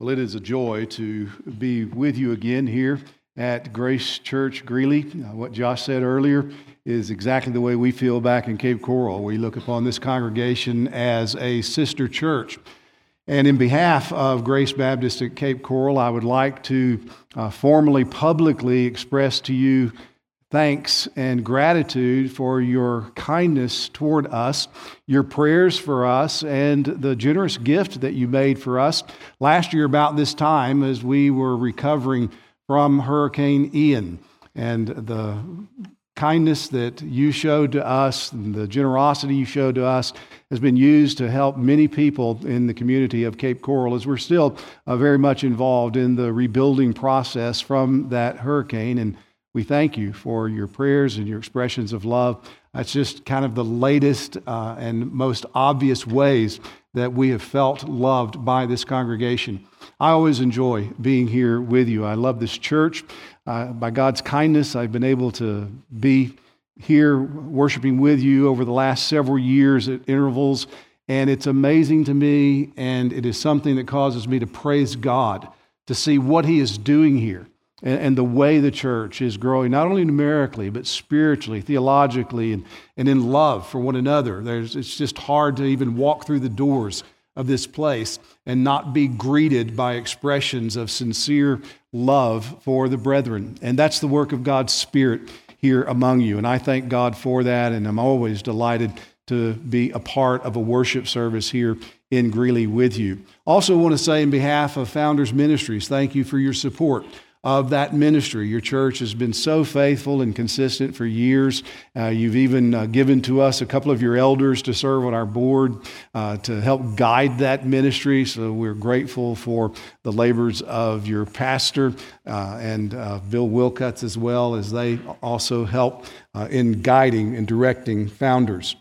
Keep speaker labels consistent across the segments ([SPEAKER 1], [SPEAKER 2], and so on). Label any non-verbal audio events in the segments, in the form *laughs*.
[SPEAKER 1] Well, it is a joy to be with you again here at Grace Church Greeley. Uh, what Josh said earlier is exactly the way we feel back in Cape Coral. We look upon this congregation as a sister church. And in behalf of Grace Baptist at Cape Coral, I would like to uh, formally, publicly express to you thanks and gratitude for your kindness toward us, your prayers for us, and the generous gift that you made for us last year about this time as we were recovering from Hurricane Ian. And the kindness that you showed to us and the generosity you showed to us has been used to help many people in the community of Cape Coral as we're still uh, very much involved in the rebuilding process from that hurricane. And we thank you for your prayers and your expressions of love. That's just kind of the latest uh, and most obvious ways that we have felt loved by this congregation. I always enjoy being here with you. I love this church. Uh, by God's kindness, I've been able to be here worshiping with you over the last several years at intervals, and it's amazing to me, and it is something that causes me to praise God to see what He is doing here and, and, the way the church is growing, not only numerically, but spiritually, theologically, and, and in love for one another. There's, it's just hard to even walk through the doors of this place and not be greeted by expressions of sincere love for the brethren. And that's the work of God's Spirit here among you. And I thank God for that, and I'm always delighted to be a part of a worship service here in Greeley with you. Also, want to say, in behalf of Founders Ministries, thank you for your support of that ministry. Your church has been so faithful and consistent for years. Uh, you've even uh, given to us a couple of your elders to serve on our board uh, to help guide that ministry. So we're grateful for the labors of your pastor uh, and uh, Bill Wilcuts as well as they also help uh, in guiding and directing founders.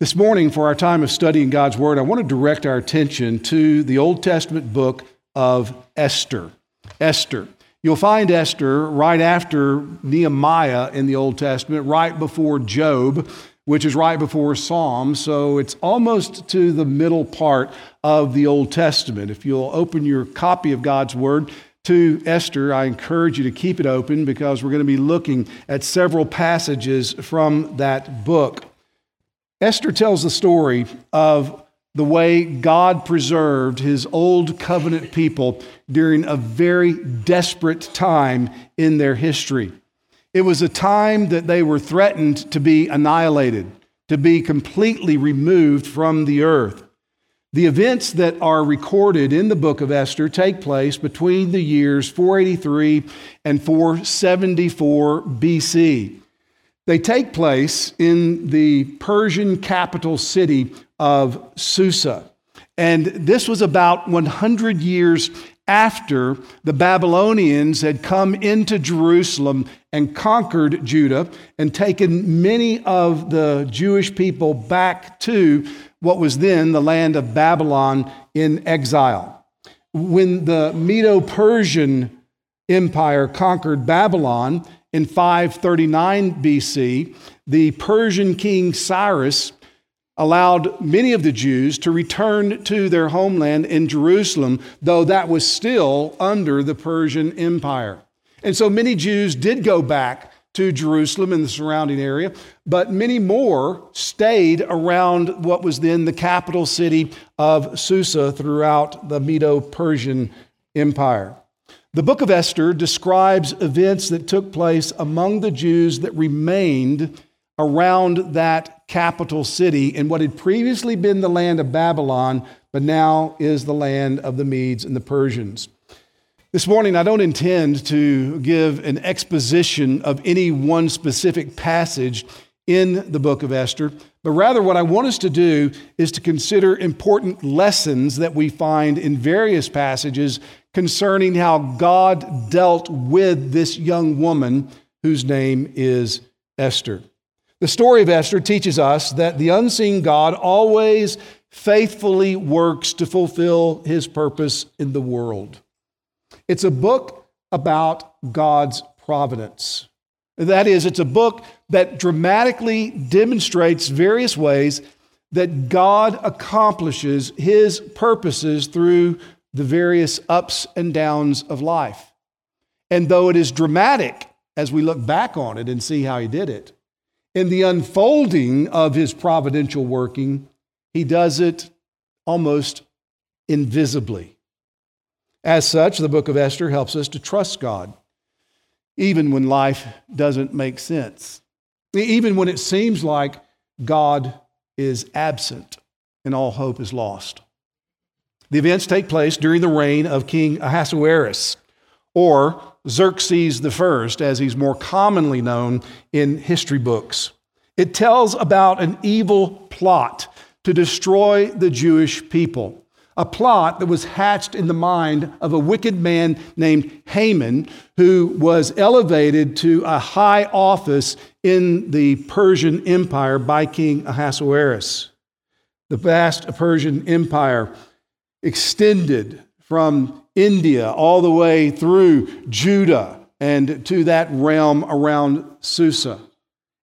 [SPEAKER 1] This morning, for our time of studying God's Word, I want to direct our attention to the Old Testament book of Esther. Esther. You'll find Esther right after Nehemiah in the Old Testament, right before Job, which is right before Psalm. So it's almost to the middle part of the Old Testament. If you'll open your copy of God's Word to Esther, I encourage you to keep it open because we're going to be looking at several passages from that book. Esther tells the story of the way God preserved his old covenant people during a very desperate time in their history. It was a time that they were threatened to be annihilated, to be completely removed from the earth. The events that are recorded in the book of Esther take place between the years 483 and 474 BC. They take place in the Persian capital city of Susa. And this was about 100 years after the Babylonians had come into Jerusalem and conquered Judah and taken many of the Jewish people back to what was then the land of Babylon in exile. When the Medo Persian Empire conquered Babylon in 539 BC, the Persian king Cyrus allowed many of the Jews to return to their homeland in Jerusalem, though that was still under the Persian Empire. And so many Jews did go back to Jerusalem and the surrounding area, but many more stayed around what was then the capital city of Susa throughout the Medo Persian Empire. The book of Esther describes events that took place among the Jews that remained around that capital city in what had previously been the land of Babylon, but now is the land of the Medes and the Persians. This morning, I don't intend to give an exposition of any one specific passage in the book of Esther, but rather what I want us to do is to consider important lessons that we find in various passages concerning how God dealt with this young woman whose name is Esther. The story of Esther teaches us that the unseen God always faithfully works to fulfill his purpose in the world. It's a book about God's providence. That is, it's a book that dramatically demonstrates various ways that God accomplishes his purposes through the various ups and downs of life. And though it is dramatic as we look back on it and see how he did it, in the unfolding of his providential working, he does it almost invisibly. As such, the book of Esther helps us to trust God, even when life doesn't make sense, even when it seems like God is absent and all hope is lost. The events take place during the reign of King Ahasuerus, or Xerxes I, as he's more commonly known in history books. It tells about an evil plot to destroy the Jewish people, a plot that was hatched in the mind of a wicked man named Haman, who was elevated to a high office in the Persian Empire by King Ahasuerus. The vast Persian Empire extended from India all the way through Judah and to that realm around Susa.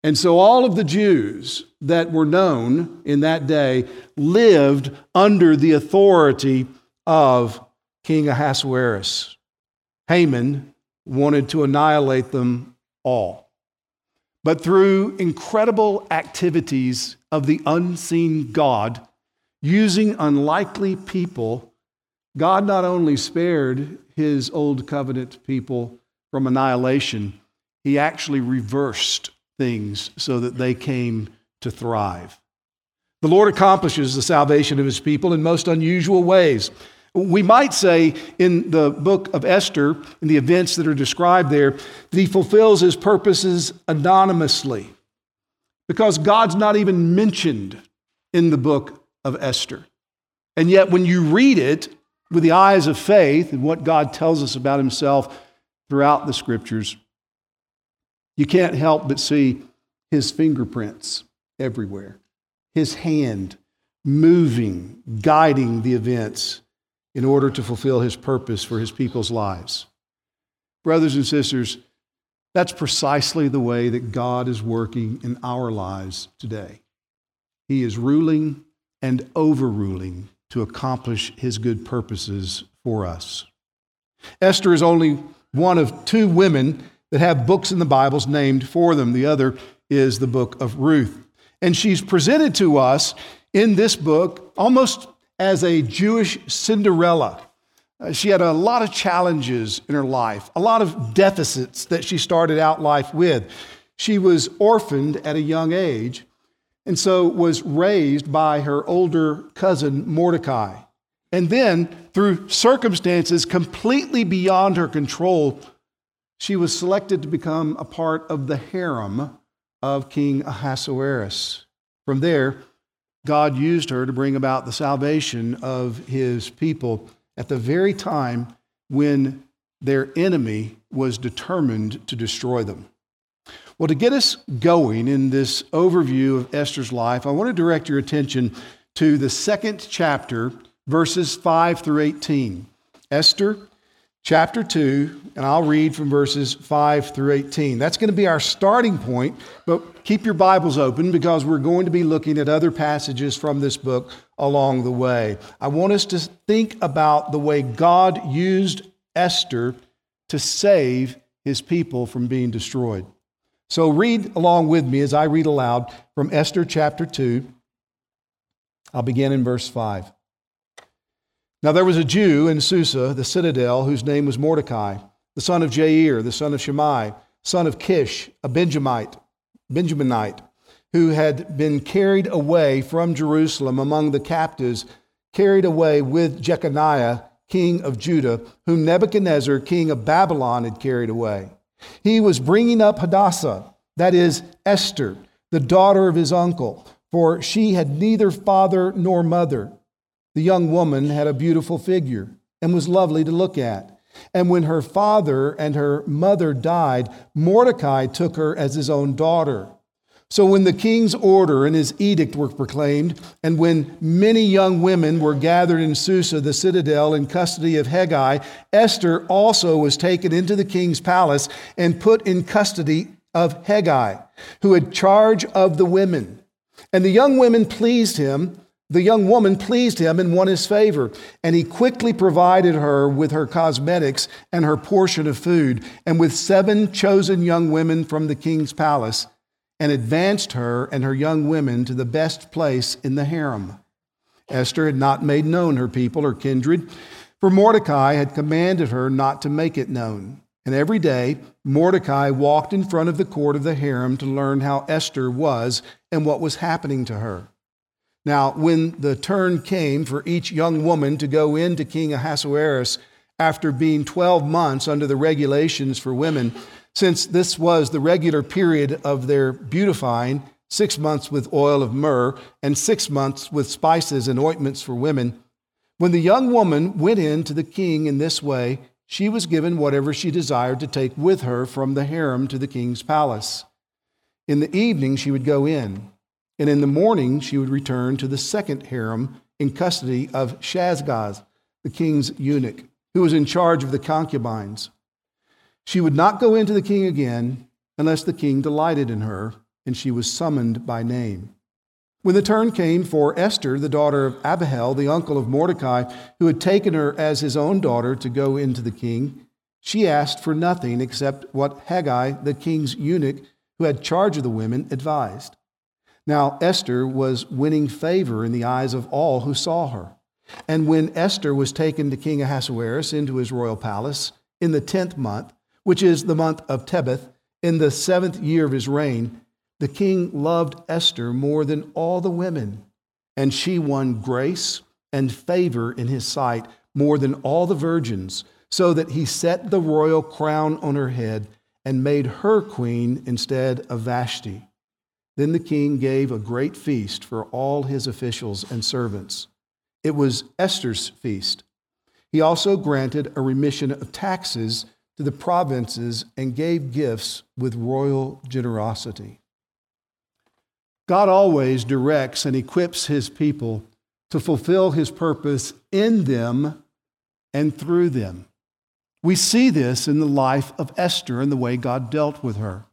[SPEAKER 1] And so all of the Jews that were known in that day lived under the authority of King Ahasuerus. Haman wanted to annihilate them all. But through incredible activities of the unseen God, using unlikely people, God not only spared his old covenant people from annihilation, he actually reversed things so that they came to thrive. The Lord accomplishes the salvation of his people in most unusual ways. We might say in the book of Esther, in the events that are described there, that he fulfills his purposes anonymously because God's not even mentioned in the book of Esther. And yet, when you read it with the eyes of faith and what God tells us about himself throughout the scriptures, you can't help but see his fingerprints everywhere, his hand moving, guiding the events in order to fulfill his purpose for his people's lives. Brothers and sisters, that's precisely the way that God is working in our lives today. He is ruling and overruling to accomplish his good purposes for us. Esther is only one of two women that have books in the Bibles named for them. The other is the book of Ruth. And she's presented to us in this book almost as a Jewish Cinderella. Uh, she had a lot of challenges in her life, a lot of deficits that she started out life with. She was orphaned at a young age and so was raised by her older cousin Mordecai. And then, through circumstances completely beyond her control, she was selected to become a part of the harem of King Ahasuerus. From there, God used her to bring about the salvation of his people at the very time when their enemy was determined to destroy them. Well, to get us going in this overview of Esther's life, I want to direct your attention to the second chapter, verses 5 through 18. Esther chapter 2, and I'll read from verses 5 through 18. That's going to be our starting point, but keep your Bibles open because we're going to be looking at other passages from this book along the way. I want us to think about the way God used Esther to save his people from being destroyed. So read along with me as I read aloud from Esther chapter 2. I'll begin in verse 5. Now there was a Jew in Susa, the citadel, whose name was Mordecai, the son of Jair, the son of Shimei, son of Kish, a Benjamite, Benjaminite, who had been carried away from Jerusalem among the captives, carried away with Jeconiah, king of Judah, whom Nebuchadnezzar, king of Babylon, had carried away. He was bringing up Hadassah, that is, Esther, the daughter of his uncle, for she had neither father nor mother. The young woman had a beautiful figure and was lovely to look at. And when her father and her mother died, Mordecai took her as his own daughter. So when the king's order and his edict were proclaimed, and when many young women were gathered in Susa, the citadel, in custody of Hegai, Esther also was taken into the king's palace and put in custody of Hegai, who had charge of the women. And the young women pleased him The young woman pleased him and won his favor, and he quickly provided her with her cosmetics and her portion of food, and with seven chosen young women from the king's palace, and advanced her and her young women to the best place in the harem. Esther had not made known her people or kindred, for Mordecai had commanded her not to make it known. And every day Mordecai walked in front of the court of the harem to learn how Esther was and what was happening to her. Now, when the turn came for each young woman to go in to King Ahasuerus after being 12 months under the regulations for women, since this was the regular period of their beautifying, six months with oil of myrrh, and six months with spices and ointments for women, when the young woman went in to the king in this way, she was given whatever she desired to take with her from the harem to the king's palace. In the evening, she would go in and in the morning she would return to the second harem in custody of Shaashgaz, the king's eunuch, who was in charge of the concubines. She would not go into the king again unless the king delighted in her, and she was summoned by name. When the turn came for Esther, the daughter of Abihail, the uncle of Mordecai, who had taken her as his own daughter to go into the king, she asked for nothing except what Hegai, the king's eunuch, who had charge of the women, advised. Now, Esther was winning favor in the eyes of all who saw her. And when Esther was taken to King Ahasuerus into his royal palace in the tenth month, which is the month of Tebeth, in the seventh year of his reign, the king loved Esther more than all the women, and she won grace and favor in his sight more than all the virgins, so that he set the royal crown on her head and made her queen instead of Vashti. Then the king gave a great feast for all his officials and servants. It was Esther's feast. He also granted a remission of taxes to the provinces and gave gifts with royal generosity. God always directs and equips his people to fulfill his purpose in them and through them. We see this in the life of Esther and the way God dealt with her.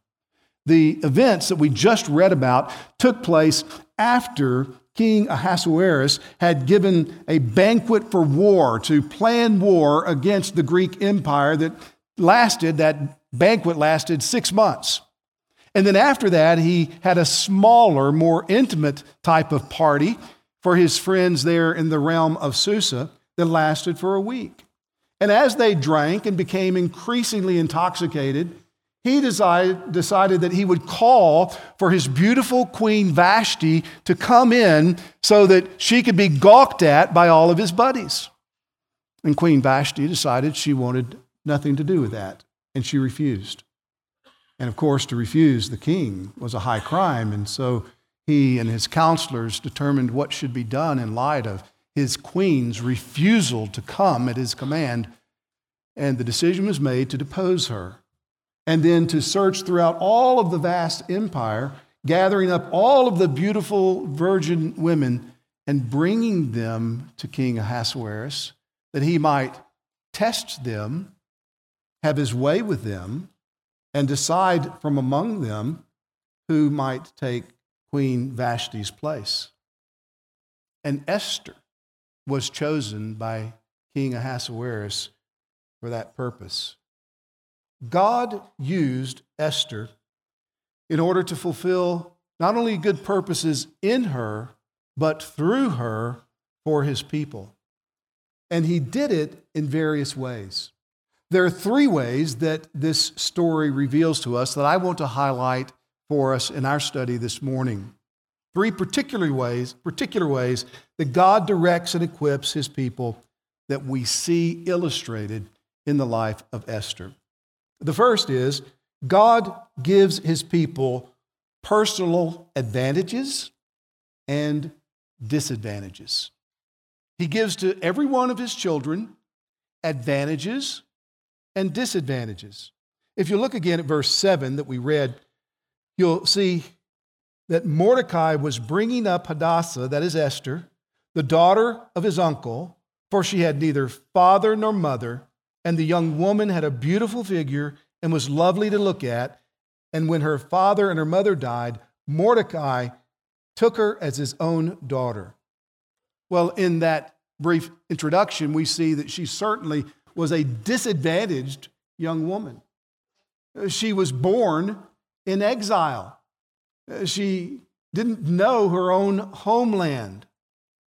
[SPEAKER 1] The events that we just read about took place after King Ahasuerus had given a banquet for war to plan war against the Greek Empire that lasted, that banquet lasted six months. And then after that, he had a smaller, more intimate type of party for his friends there in the realm of Susa that lasted for a week. And as they drank and became increasingly intoxicated, he decided, decided that he would call for his beautiful queen Vashti to come in so that she could be gawked at by all of his buddies. And Queen Vashti decided she wanted nothing to do with that, and she refused. And of course, to refuse the king was a high crime, and so he and his counselors determined what should be done in light of his queen's refusal to come at his command. And the decision was made to depose her and then to search throughout all of the vast empire, gathering up all of the beautiful virgin women and bringing them to King Ahasuerus that he might test them, have his way with them, and decide from among them who might take Queen Vashti's place. And Esther was chosen by King Ahasuerus for that purpose. God used Esther in order to fulfill not only good purposes in her, but through her for his people. And he did it in various ways. There are three ways that this story reveals to us that I want to highlight for us in our study this morning. Three particular ways, particular ways that God directs and equips his people that we see illustrated in the life of Esther. The first is God gives his people personal advantages and disadvantages. He gives to every one of his children advantages and disadvantages. If you look again at verse 7 that we read, you'll see that Mordecai was bringing up Hadassah, that is Esther, the daughter of his uncle, for she had neither father nor mother, and the young woman had a beautiful figure and was lovely to look at. And when her father and her mother died, Mordecai took her as his own daughter. Well, in that brief introduction, we see that she certainly was a disadvantaged young woman. She was born in exile. She didn't know her own homeland.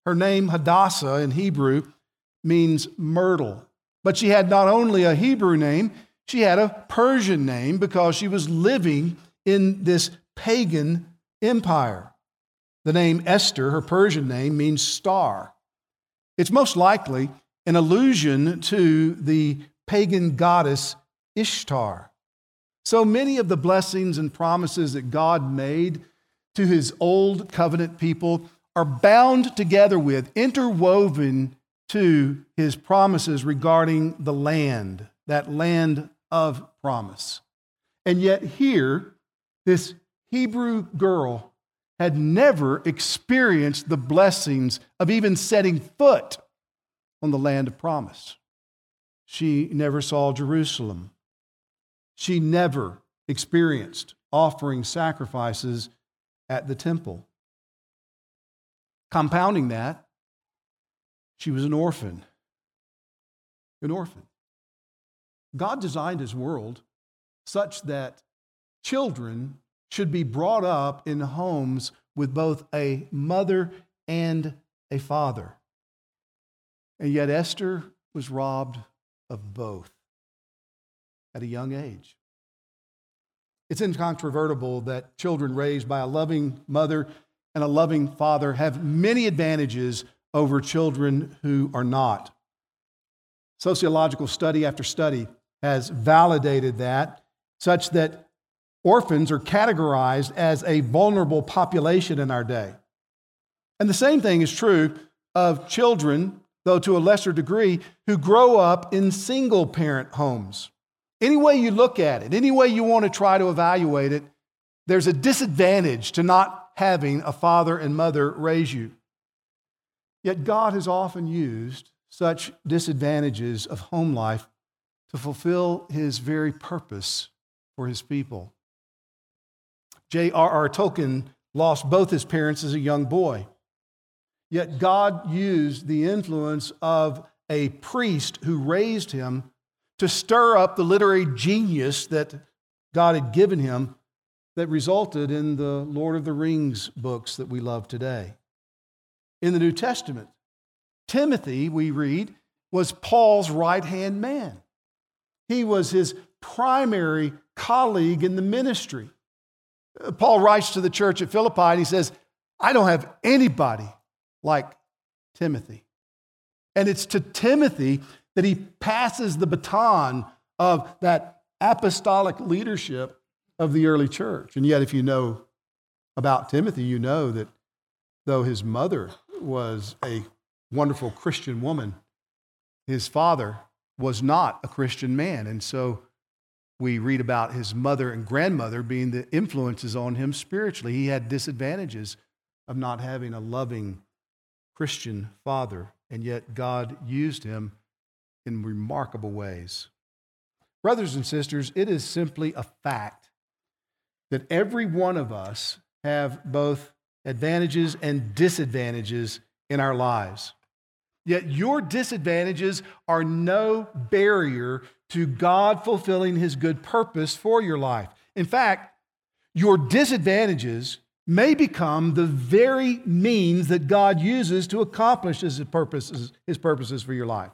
[SPEAKER 1] Her name, Hadassah, in Hebrew, means myrtle. But she had not only a Hebrew name, she had a Persian name because she was living in this pagan empire. The name Esther, her Persian name, means star. It's most likely an allusion to the pagan goddess Ishtar. So many of the blessings and promises that God made to his old covenant people are bound together with, interwoven to his promises regarding the land, that land of promise. And yet, here, this Hebrew girl had never experienced the blessings of even setting foot on the land of promise. She never saw Jerusalem. She never experienced offering sacrifices at the temple. Compounding that, she was an orphan. An orphan. God designed his world such that children should be brought up in homes with both a mother and a father. And yet Esther was robbed of both at a young age. It's incontrovertible that children raised by a loving mother and a loving father have many advantages over children who are not. Sociological study after study has validated that, such that orphans are categorized as a vulnerable population in our day. And the same thing is true of children, though to a lesser degree, who grow up in single parent homes. Any way you look at it, any way you want to try to evaluate it, there's a disadvantage to not having a father and mother raise you. Yet God has often used such disadvantages of home life to fulfill his very purpose for his people. J.R.R. Tolkien lost both his parents as a young boy. Yet God used the influence of a priest who raised him to stir up the literary genius that God had given him that resulted in the Lord of the Rings books that we love today. In the New Testament, Timothy, we read, was Paul's right hand man. He was his primary colleague in the ministry. Paul writes to the church at Philippi and he says, I don't have anybody like Timothy. And it's to Timothy that he passes the baton of that apostolic leadership of the early church. And yet, if you know about Timothy, you know that though his mother was a wonderful Christian woman, his father was not a Christian man. And so we read about his mother and grandmother being the influences on him spiritually. He had disadvantages of not having a loving Christian father, and yet God used him in remarkable ways. Brothers and sisters, it is simply a fact that every one of us have both advantages and disadvantages in our lives. Yet your disadvantages are no barrier to God fulfilling his good purpose for your life. In fact, your disadvantages may become the very means that God uses to accomplish his purposes, his purposes for your life.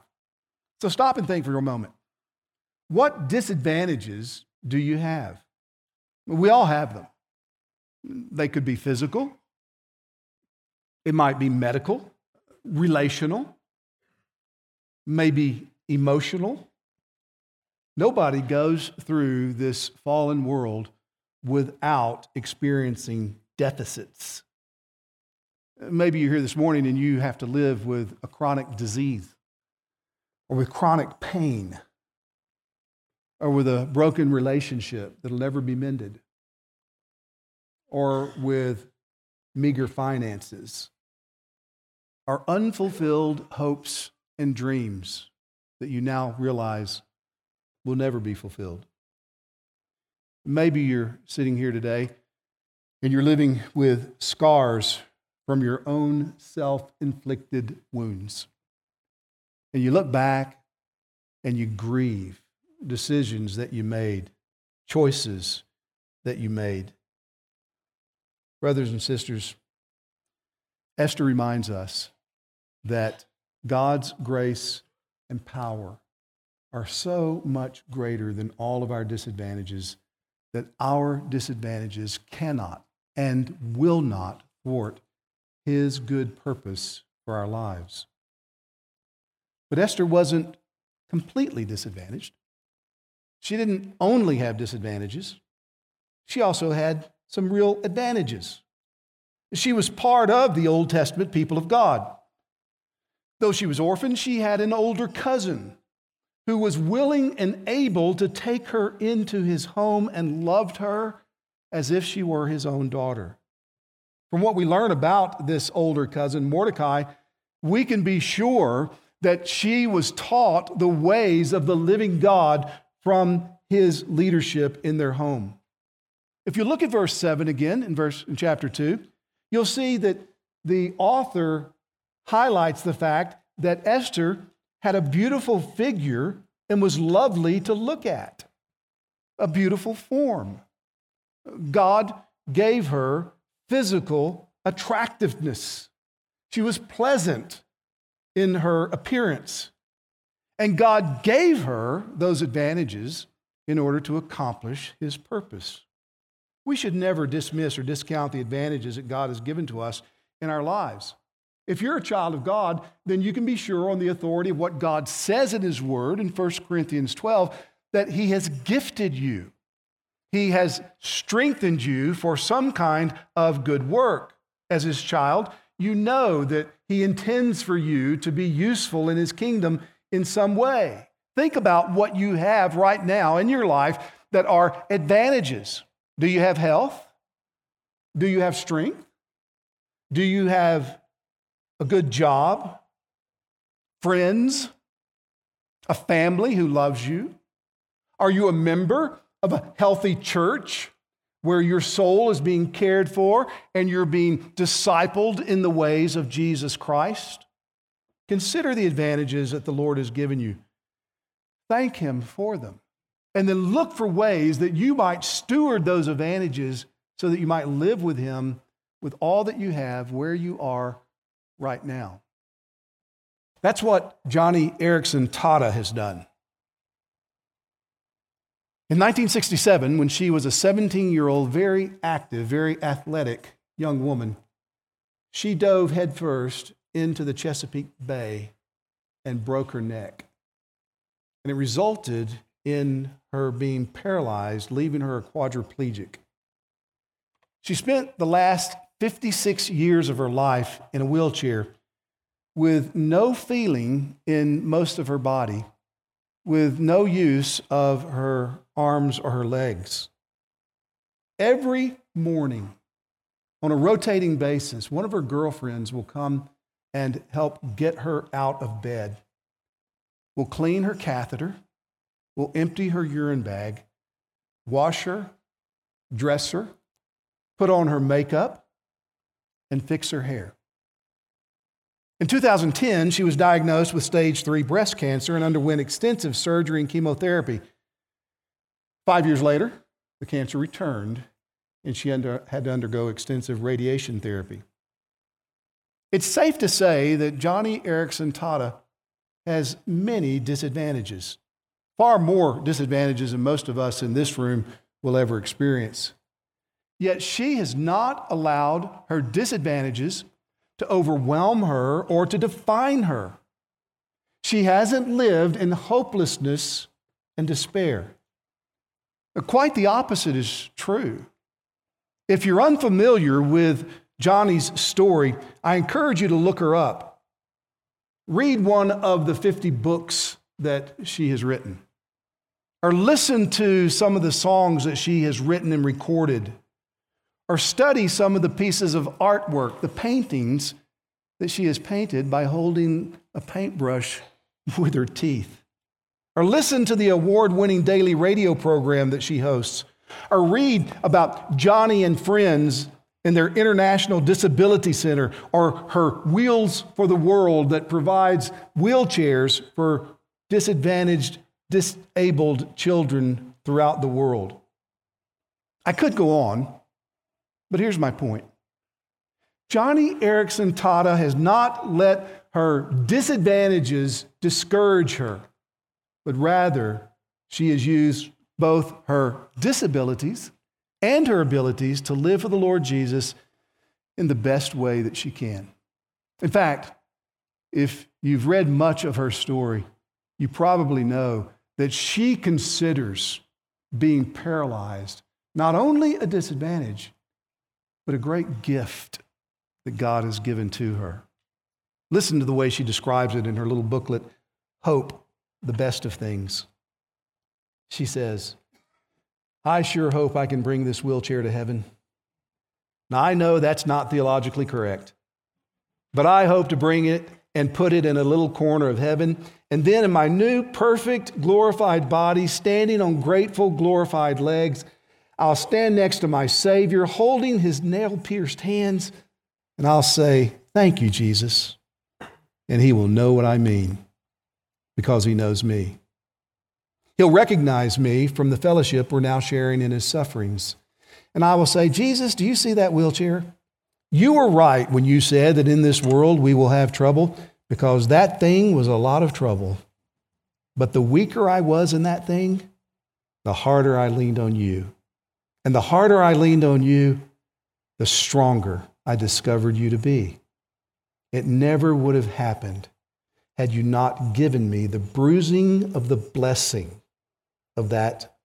[SPEAKER 1] So stop and think for a moment. What disadvantages do you have? We all have them. They could be physical, it might be medical, relational, maybe emotional. Nobody goes through this fallen world without experiencing deficits. Maybe you're here this morning and you have to live with a chronic disease or with chronic pain or with a broken relationship that'll never be mended or with meager finances or unfulfilled hopes and dreams that you now realize will never be fulfilled. Maybe you're sitting here today and you're living with scars from your own self inflicted wounds. And you look back and you grieve decisions that you made, choices that you made. Brothers and sisters, Esther reminds us that God's grace and power are so much greater than all of our disadvantages that our disadvantages cannot and will not thwart his good purpose for our lives. But Esther wasn't completely disadvantaged. She didn't only have disadvantages, she also had some real advantages. She was part of the Old Testament people of God. Though she was orphaned, she had an older cousin who was willing and able to take her into his home and loved her as if she were his own daughter. From what we learn about this older cousin, Mordecai, we can be sure that she was taught the ways of the living God from his leadership in their home. If you look at verse 7 again in verse in chapter 2, you'll see that the author highlights the fact that Esther had a beautiful figure and was lovely to look at, a beautiful form. God gave her physical attractiveness. She was pleasant in her appearance. And God gave her those advantages in order to accomplish his purpose. We should never dismiss or discount the advantages that God has given to us in our lives. If you're a child of God, then you can be sure on the authority of what God says in His Word in 1 Corinthians 12 that He has gifted you. He has strengthened you for some kind of good work. As His child, you know that He intends for you to be useful in His kingdom in some way. Think about what you have right now in your life that are advantages. Do you have health? Do you have strength? Do you have a good job, friends, a family who loves you? Are you a member of a healthy church where your soul is being cared for and you're being discipled in the ways of Jesus Christ? Consider the advantages that the Lord has given you. Thank Him for them. And then look for ways that you might steward those advantages so that you might live with Him with all that you have where you are right now. That's what Joni Eareckson Tada has done. In 1967, when she was a 17 year old, very active, very athletic young woman, she dove headfirst into the Chesapeake Bay and broke her neck. And it resulted in her being paralyzed, leaving her a quadriplegic. She spent the last 56 years of her life in a wheelchair with no feeling in most of her body, with no use of her arms or her legs. Every morning, on a rotating basis, one of her girlfriends will come and help get her out of bed. Will clean her catheter, will empty her urine bag, wash her, dress her, put on her makeup, and fix her hair. In 2010, she was diagnosed with stage three breast cancer and underwent extensive surgery and chemotherapy. Five years later, the cancer returned and she had to undergo extensive radiation therapy. It's safe to say that Joni Eareckson Tada has many disadvantages, far more disadvantages than most of us in this room will ever experience. Yet she has not allowed her disadvantages to overwhelm her or to define her. She hasn't lived in hopelessness and despair. Quite the opposite is true. If you're unfamiliar with Joni's story, I encourage you to look her up. Read one of the 50 books that she has written, or listen to some of the songs that she has written and recorded or study some of the pieces of artwork, the paintings that she has painted by holding a paintbrush *laughs* with her teeth. Or listen to the award winning daily radio program that she hosts. Or read about Joni and friends in their International Disability Center or her Wheels for the World that provides wheelchairs for disadvantaged, disabled children throughout the world. I could go on, but here's my point Joni Eareckson Tada has not let her disadvantages discourage her, but rather she has used both her disabilities and her abilities to live for the Lord Jesus in the best way that she can. In fact, if you've read much of her story, you probably know that she considers being paralyzed not only a disadvantage, but a great gift that God has given to her. Listen to the way she describes it in her little booklet, Hope, the Best of Things. She says, I sure hope I can bring this wheelchair to heaven. Now, I know that's not theologically correct, but I hope to bring it and put it in a little corner of heaven. And then, in my new, perfect, glorified body, standing on grateful, glorified legs, I'll stand next to my Savior, holding his nail pierced hands, and I'll say, Thank you, Jesus. And he will know what I mean because he knows me. He'll recognize me from the fellowship we're now sharing in his sufferings. And I will say, Jesus, do you see that wheelchair? You were right when you said that in this world we will have trouble because that thing was a lot of trouble. But the weaker I was in that thing, the harder I leaned on you. And the harder I leaned on you, the stronger I discovered you to be. It never would have happened had you not given me the bruising of the blessing of that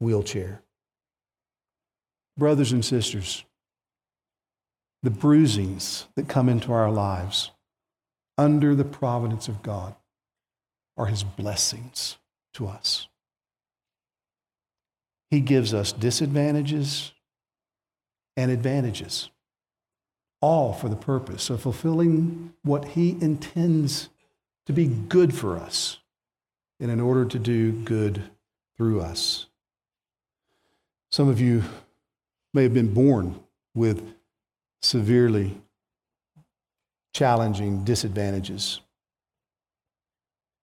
[SPEAKER 1] wheelchair. Brothers and sisters, the bruisings that come into our lives under the providence of God are his blessings to us. He gives us disadvantages and advantages, all for the purpose of fulfilling what he intends to be good for us and in order to do good through us. Some of you may have been born with severely challenging disadvantages.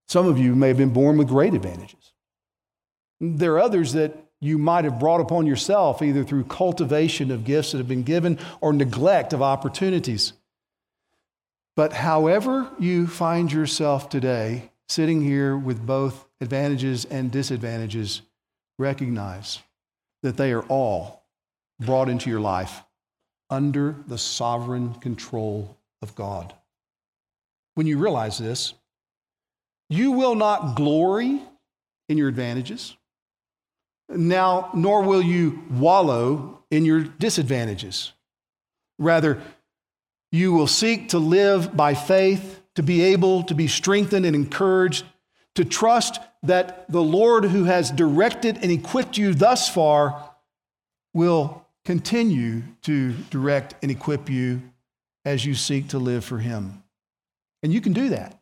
[SPEAKER 1] Some of you may have been born with great advantages. There are others that you might have brought upon yourself either through cultivation of gifts that have been given or neglect of opportunities. But however you find yourself today, sitting here with both advantages and disadvantages, recognize that they are all brought into your life under the sovereign control of God. When you realize this, you will not glory in your advantages. Now, nor will you wallow in your disadvantages. Rather, you will seek to live by faith, to be able to be strengthened and encouraged, to trust that the Lord who has directed and equipped you thus far will continue to direct and equip you as you seek to live for Him. And you can do that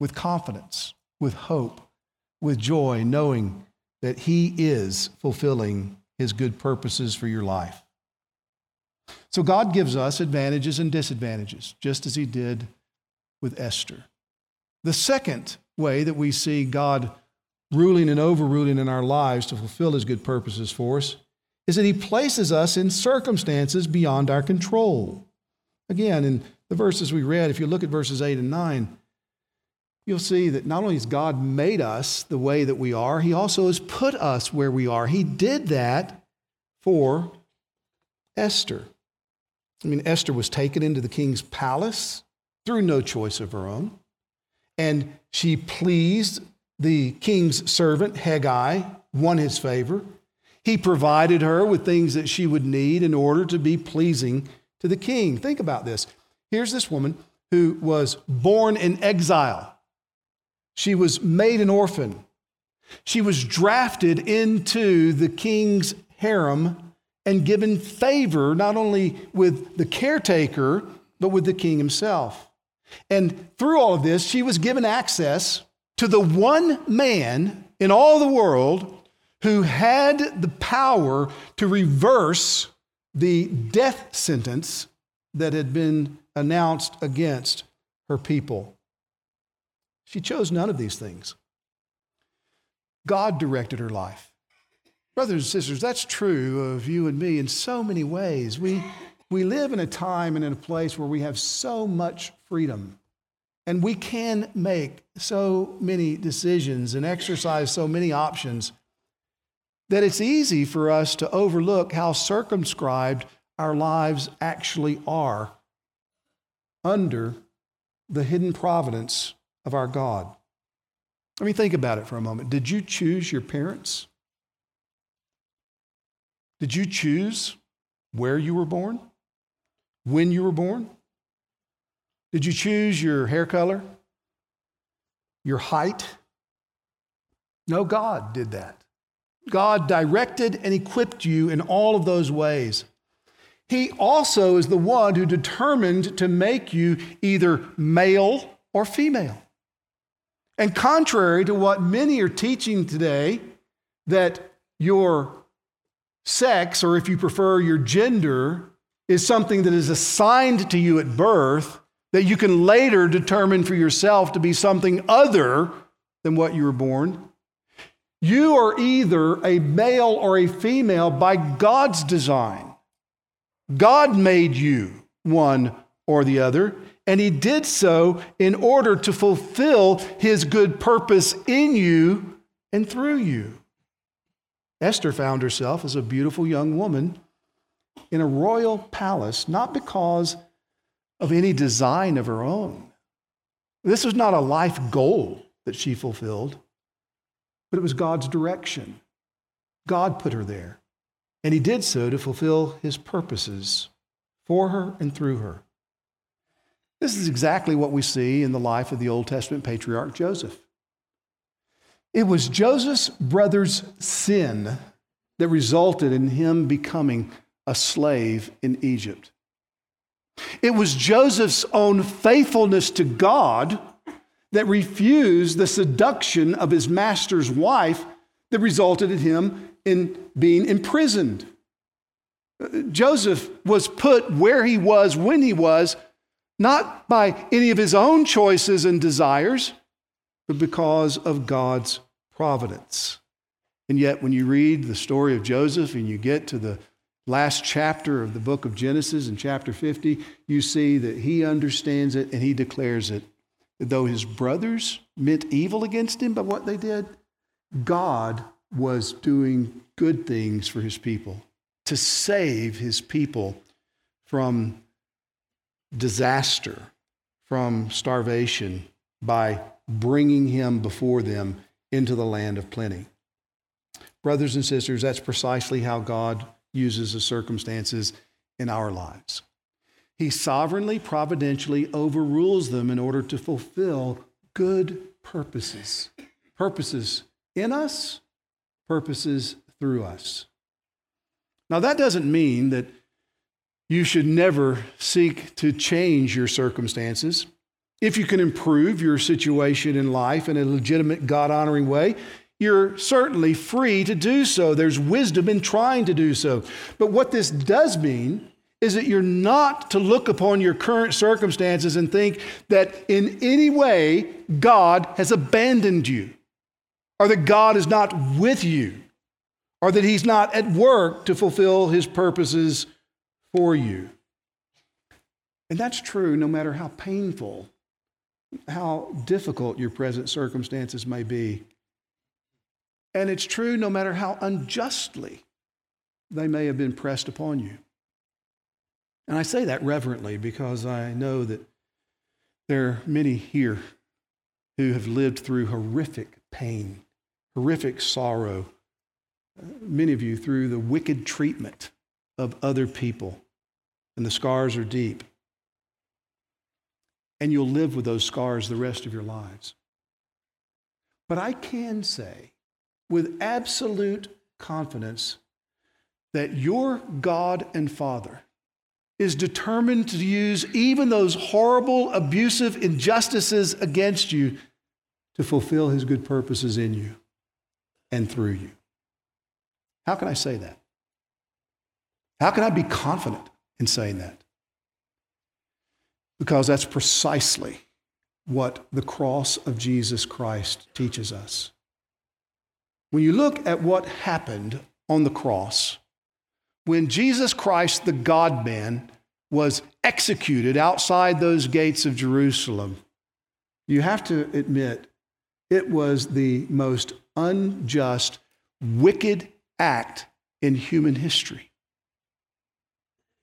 [SPEAKER 1] with confidence, with hope, with joy, knowing that He is fulfilling His good purposes for your life. So God gives us advantages and disadvantages, just as He did with Esther. The second way that we see God ruling and overruling in our lives to fulfill His good purposes for us is that He places us in circumstances beyond our control. Again, in the verses we read, if you look at verses 8 and 9, you'll see that not only has God made us the way that we are, He also has put us where we are. He did that for Esther. I mean, Esther was taken into the king's palace through no choice of her own, and she pleased the king's servant, Hegai, won his favor. He provided her with things that she would need in order to be pleasing to the king. Think about this. Here's this woman who was born in exile. She was made an orphan. She was drafted into the king's harem and given favor not only with the caretaker, but with the king himself. And through all of this, she was given access to the one man in all the world who had the power to reverse the death sentence that had been announced against her people. She chose none of these things. God directed her life. Brothers and sisters, that's true of you and me in so many ways. We, we live in a time and in a place where we have so much freedom. And we can make so many decisions and exercise so many options that it's easy for us to overlook how circumscribed our lives actually are under the hidden providence of our God. Let me think about it for a moment. Did you choose your parents? Did you choose where you were born? When you were born? Did you choose your hair color? Your height? No, God did that. God directed and equipped you in all of those ways. He also is the one who determined to make you either male or female. And contrary to what many are teaching today, that your sex, or if you prefer, your gender, is something that is assigned to you at birth, that you can later determine for yourself to be something other than what you were born. You are either a male or a female by God's design. God made you one or the other, and He did so in order to fulfill His good purpose in you and through you. Esther found herself as a beautiful young woman in a royal palace, not because of any design of her own. This was not a life goal that she fulfilled but it was God's direction. God put her there, and He did so to fulfill His purposes for her and through her. This is exactly what we see in the life of the Old Testament patriarch Joseph. It was Joseph's brother's sin that resulted in him becoming a slave in Egypt. It was Joseph's own faithfulness to God that refused the seduction of his master's wife that resulted in him in being imprisoned. Uh, Joseph was put where he was when he was, not by any of his own choices and desires, but because of God's providence. And yet, when you read the story of Joseph and you get to the last chapter of the book of Genesis in chapter 50, you see that he understands it and he declares it though his brothers meant evil against him by what they did, God was doing good things for his people to save his people from disaster, from starvation, by bringing him before them into the land of plenty. Brothers and sisters, that's precisely how God uses the circumstances in our lives. He sovereignly, providentially overrules them in order to fulfill good purposes. Purposes in us, purposes through us. Now, that doesn't mean that you should never seek to change your circumstances. If you can improve your situation in life in a legitimate, God honoring way, you're certainly free to do so. There's wisdom in trying to do so. But what this does mean is that you're not to look upon your current circumstances and think that in any way God has abandoned you, or that God is not with you, or that He's not at work to fulfill His purposes for you. And that's true no matter how painful, how difficult your present circumstances may be. And it's true no matter how unjustly they may have been pressed upon you. And I say that reverently because I know that there are many here who have lived through horrific pain, horrific sorrow, uh, many of you through the wicked treatment of other people, and the scars are deep. And you'll live with those scars the rest of your lives. But I can say with absolute confidence that your God and Father is determined to use even those horrible, abusive injustices against you to fulfill his good purposes in you and through you. How can I say that? How can I be confident in saying that? Because that's precisely what the cross of Jesus Christ teaches us. When you look at what happened on the cross, when Jesus Christ, the God man, was executed outside those gates of Jerusalem, you have to admit it was the most unjust, wicked act in human history.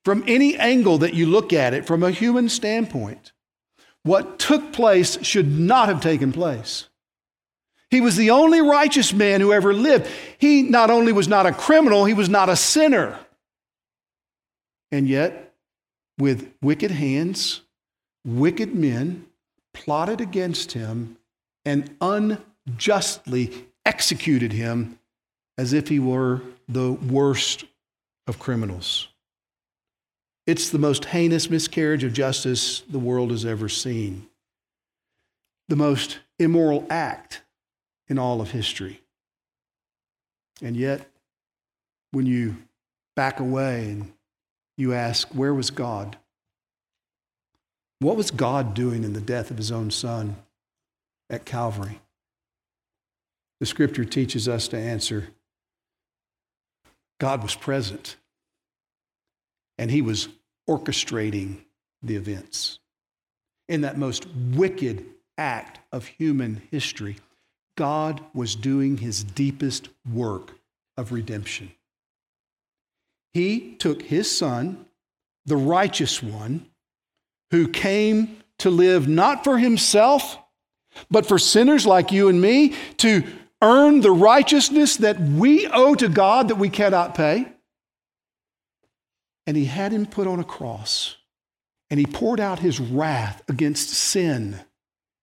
[SPEAKER 1] From any angle that you look at it, from a human standpoint, what took place should not have taken place. He was the only righteous man who ever lived. He not only was not a criminal, he was not a sinner. And yet, with wicked hands, wicked men plotted against him and unjustly executed him as if he were the worst of criminals. It's the most heinous miscarriage of justice the world has ever seen, the most immoral act in all of history. And yet, when you back away and you ask, where was God? What was God doing in the death of his own son at Calvary? The scripture teaches us to answer God was present, and he was orchestrating the events. In that most wicked act of human history, God was doing his deepest work of redemption. He took his son, the righteous one, who came to live not for himself, but for sinners like you and me, to earn the righteousness that we owe to God that we cannot pay. And he had him put on a cross, and he poured out his wrath against sin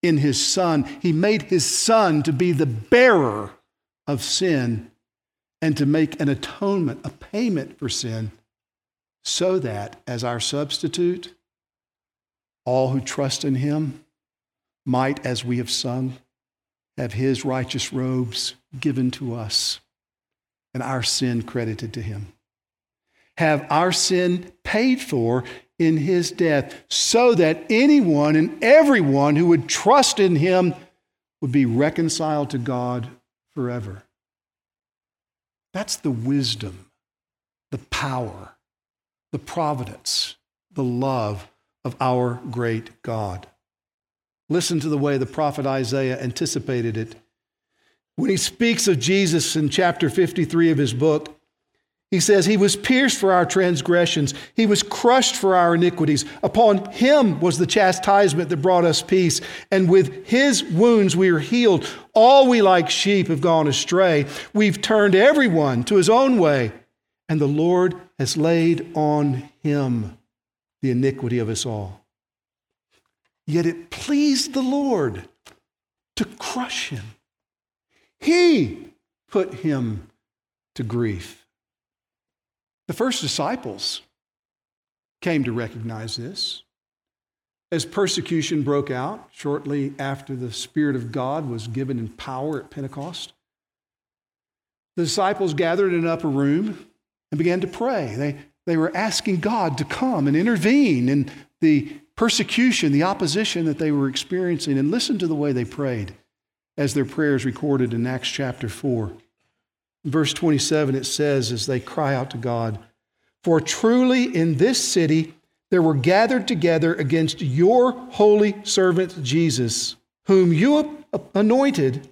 [SPEAKER 1] in his son. He made his son to be the bearer of sin and to make an atonement, a payment for sin, so that as our substitute, all who trust in him might, as we have sung, have his righteous robes given to us and our sin credited to him. Have our sin paid for in his death, so that anyone and everyone who would trust in him would be reconciled to God forever. That's the wisdom, the power, the providence, the love of our great God. Listen to the way the prophet Isaiah anticipated it. When he speaks of Jesus in chapter 53 of his book, he says, He was pierced for our transgressions, He was crushed for our iniquities. Upon Him was the chastisement that brought us peace, and with His wounds we are healed. All we like sheep have gone astray. We've turned everyone to his own way, and the Lord has laid on Him the iniquity of us all. Yet it pleased the Lord to crush Him, He put Him to grief. The first disciples came to recognize this. As persecution broke out shortly after the Spirit of God was given in power at Pentecost, the disciples gathered in an upper room and began to pray. They, they were asking God to come and intervene in the persecution, the opposition that they were experiencing. And listen to the way they prayed as their prayers recorded in Acts chapter 4 verse 27, it says, as they cry out to God, For truly in this city there were gathered together against your holy servant Jesus, whom you anointed,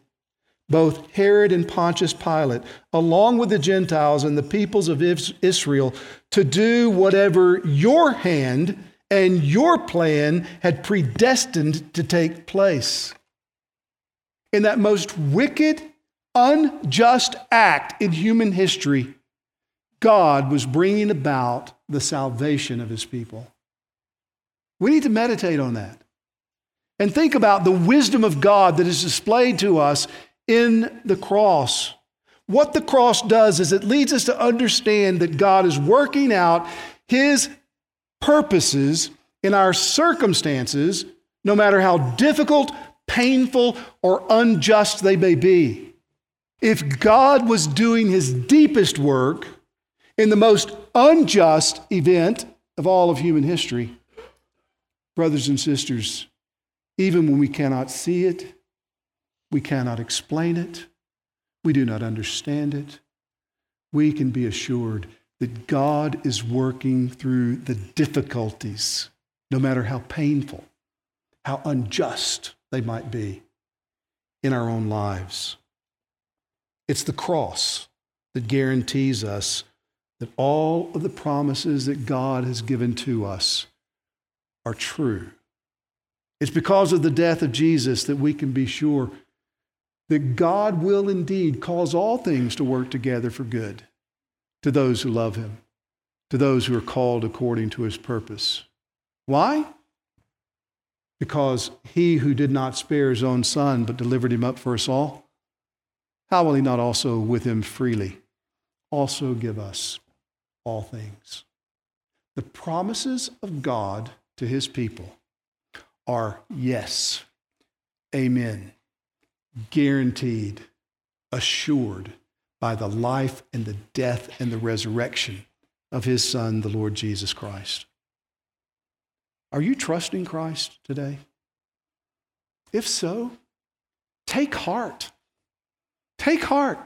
[SPEAKER 1] both Herod and Pontius Pilate, along with the Gentiles and the peoples of Israel, to do whatever your hand and your plan had predestined to take place. In that most wicked unjust act in human history, God was bringing about the salvation of his people. We need to meditate on that and think about the wisdom of God that is displayed to us in the cross. What the cross does is it leads us to understand that God is working out his purposes in our circumstances, no matter how difficult, painful, or unjust they may be. If God was doing his deepest work in the most unjust event of all of human history. Brothers and sisters, even when we cannot see it, we cannot explain it, we do not understand it, we can be assured that God is working through the difficulties, no matter how painful, how unjust they might be in our own lives. It's the cross that guarantees us that all of the promises that God has given to us are true. It's because of the death of Jesus that we can be sure that God will indeed cause all things to work together for good to those who love him, to those who are called according to his purpose. Why? Because he who did not spare his own son, but delivered him up for us all, how will he not also with him freely also give us all things? The promises of God to his people are yes, amen, guaranteed, assured by the life and the death and the resurrection of his Son, the Lord Jesus Christ. Are you trusting Christ today? If so, take heart. Take heart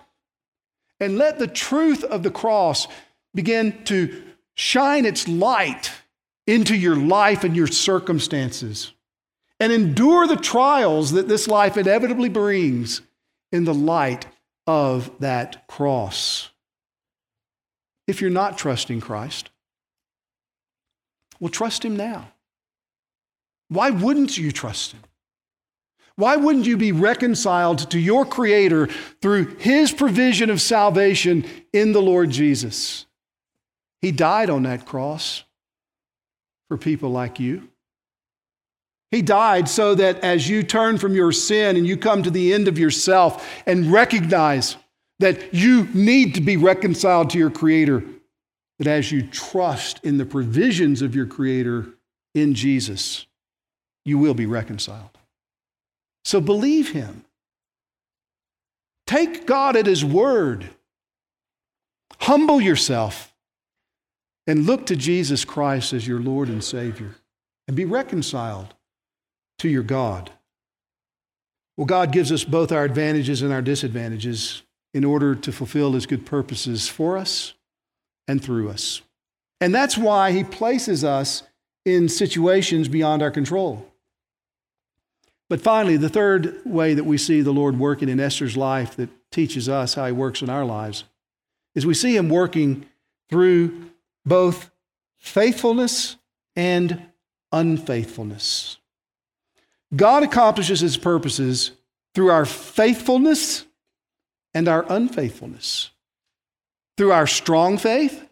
[SPEAKER 1] and let the truth of the cross begin to shine its light into your life and your circumstances and endure the trials that this life inevitably brings in the light of that cross. If you're not trusting Christ, well, trust Him now. Why wouldn't you trust Him? Why wouldn't you be reconciled to your Creator through His provision of salvation in the Lord Jesus? He died on that cross for people like you. He died so that as you turn from your sin and you come to the end of yourself and recognize that you need to be reconciled to your Creator, that as you trust in the provisions of your Creator in Jesus, you will be reconciled. So believe Him. Take God at His word. Humble yourself and look to Jesus Christ as your Lord and Savior and be reconciled to your God. Well, God gives us both our advantages and our disadvantages in order to fulfill his good purposes for us and through us. And that's why he places us in situations beyond our control. But finally, the third way that we see the Lord working in Esther's life that teaches us how he works in our lives is we see him working through both faithfulness and unfaithfulness. God accomplishes his purposes through our faithfulness and our unfaithfulness, through our strong faith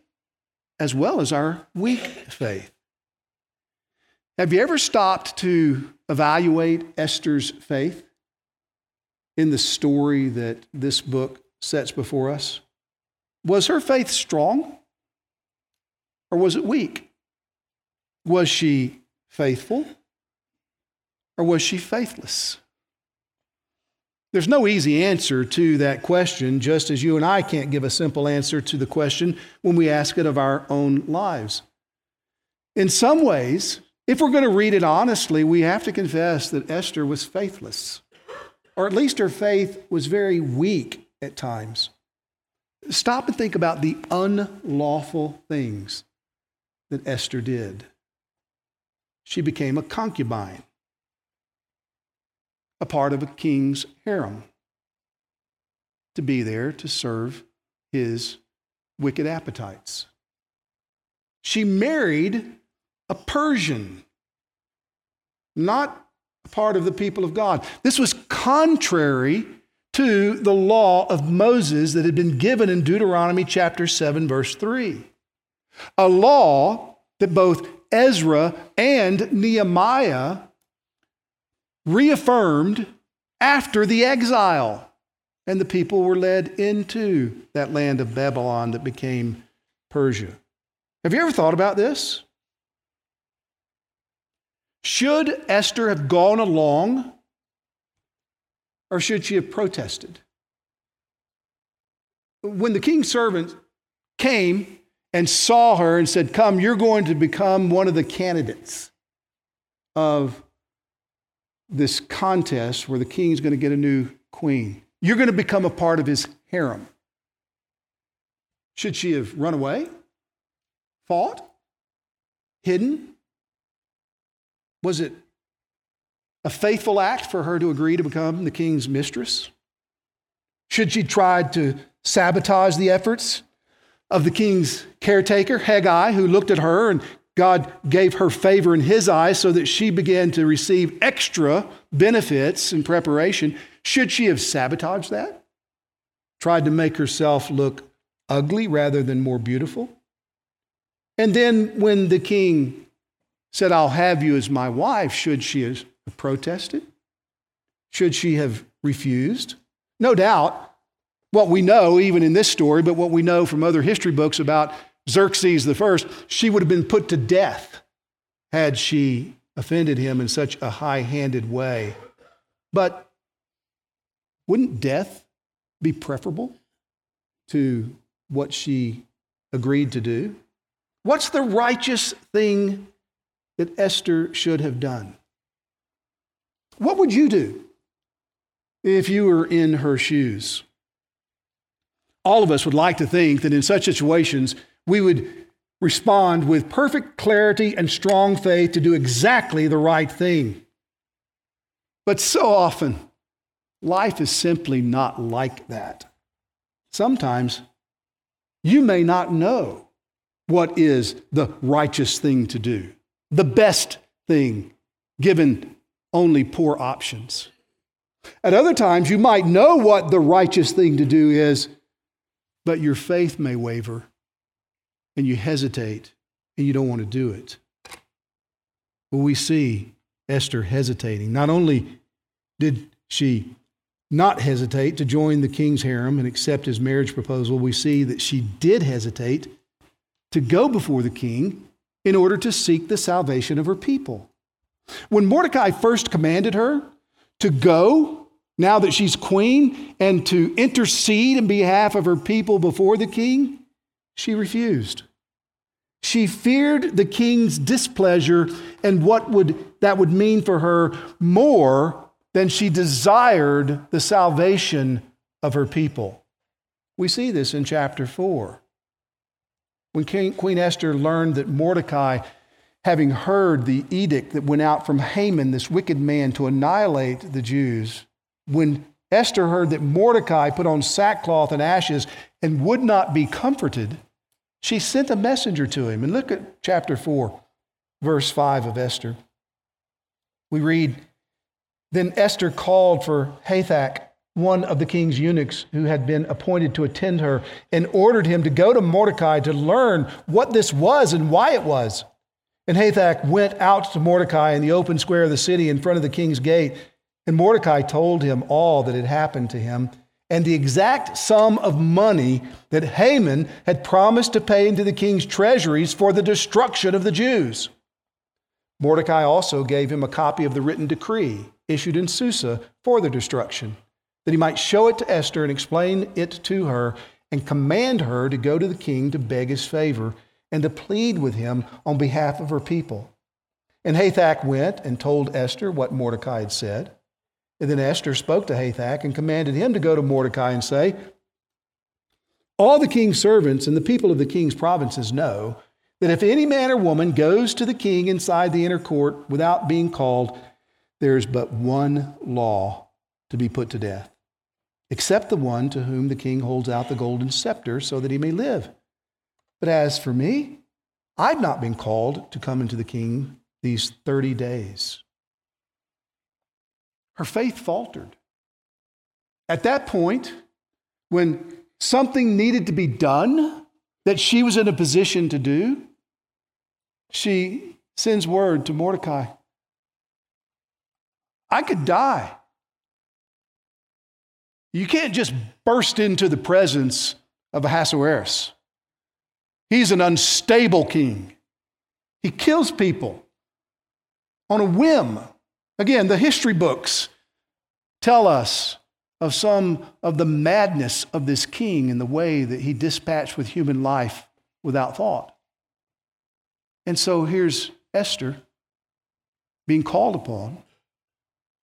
[SPEAKER 1] as well as our weak faith. Have you ever stopped to evaluate Esther's faith in the story that this book sets before us? Was her faith strong or was it weak? Was she faithful or was she faithless? There's no easy answer to that question, just as you and I can't give a simple answer to the question when we ask it of our own lives. In some ways, if we're going to read it honestly, we have to confess that Esther was faithless, or at least her faith was very weak at times. Stop and think about the unlawful things that Esther did. She became a concubine a part of a king's harem to be there to serve his wicked appetites. She married a Persian, not part of the people of God. This was contrary to the law of Moses that had been given in Deuteronomy chapter 7, verse 3. A law that both Ezra and Nehemiah reaffirmed after the exile. And the people were led into that land of Babylon that became Persia. Have you ever thought about this? Should Esther have gone along or should she have protested? When the king's servant came and saw her and said, Come, you're going to become one of the candidates of this contest where the king's going to get a new queen. You're going to become a part of his harem. Should she have run away? Fought? Hidden? Was it a faithful act for her to agree to become the king's mistress? Should she try to sabotage the efforts of the king's caretaker, Hegai, who looked at her and God gave her favor in his eyes so that she began to receive extra benefits in preparation. Should she have sabotaged that? Tried to make herself look ugly rather than more beautiful? And then when the king said, I'll have you as my wife, should she have protested? Should she have refused? No doubt, what we know, even in this story, but what we know from other history books about Xerxes I, she would have been put to death had she offended him in such a high handed way. But wouldn't death be preferable to what she agreed to do? What's the righteous thing that Esther should have done? What would you do if you were in her shoes? All of us would like to think that in such situations, we would respond with perfect clarity and strong faith to do exactly the right thing. But so often, life is simply not like that. Sometimes you may not know what is the righteous thing to do, the best thing, given only poor options. At other times, you might know what the righteous thing to do is, but your faith may waver and you hesitate and you don't want to do it. Well, we see Esther hesitating. Not only did she not hesitate to join the king's harem and accept his marriage proposal, we see that she did hesitate to go before the king in order to seek the salvation of her people. When Mordecai first commanded her to go, now that she's queen, and to intercede in behalf of her people before the king, she refused. She feared the king's displeasure and what would that would mean for her more than she desired the salvation of her people. We see this in chapter 4. When King, Queen Esther learned that Mordecai, having heard the edict that went out from Haman, this wicked man, to annihilate the Jews, when Esther heard that Mordecai put on sackcloth and ashes and would not be comforted, she sent a messenger to him. And look at chapter 4, verse 5 of Esther. We read, Then Esther called for Hathach, one of the king's eunuchs who had been appointed to attend her, and ordered him to go to Mordecai to learn what this was and why it was. And Hathach went out to Mordecai in the open square of the city in front of the king's gate. And Mordecai told him all that had happened to him and the exact sum of money that Haman had promised to pay into the king's treasuries for the destruction of the Jews. Mordecai also gave him a copy of the written decree issued in Susa for the destruction, that he might show it to Esther and explain it to her and command her to go to the king to beg his favor and to plead with him on behalf of her people. And Hathach went and told Esther what Mordecai had said. And then Esther spoke to Hathach and commanded him to go to Mordecai and say, All the king's servants and the people of the king's provinces know that if any man or woman goes to the king inside the inner court without being called, there is but one law to be put to death, except the one to whom the king holds out the golden scepter so that he may live. But as for me, I've not been called to come into the king these 30 days. Her faith faltered. At that point, when something needed to be done that she was in a position to do, she sends word to Mordecai I could die. You can't just burst into the presence of Ahasuerus. He's an unstable king. He kills people on a whim. Again, the history books tell us of some of the madness of this king and the way that he dispatched with human life without thought. And so here's Esther being called upon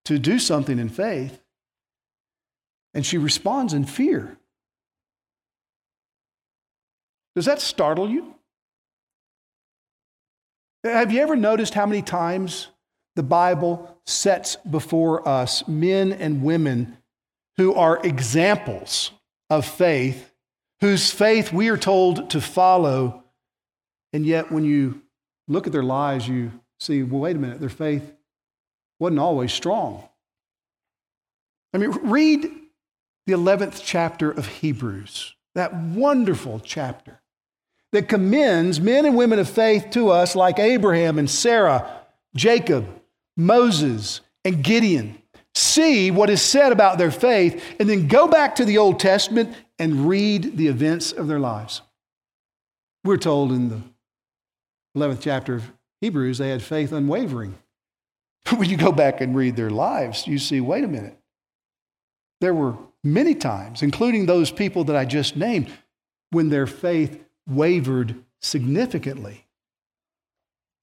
[SPEAKER 1] to do something in faith, and she responds in fear. Does that startle you? Have you ever noticed how many times the Bible sets before us men and women who are examples of faith, whose faith we are told to follow, and yet when you look at their lives, you see, well, wait a minute, their faith wasn't always strong. I mean, read the 11th chapter of Hebrews, that wonderful chapter that commends men and women of faith to us, like Abraham and Sarah, Jacob, Moses, and Gideon. See what is said about their faith, and then go back to the Old Testament and read the events of their lives. We're told in the 11th chapter of Hebrews they had faith unwavering. But *laughs* when you go back and read their lives, you see wait a minute. There were many times, including those people that I just named, when their faith wavered significantly.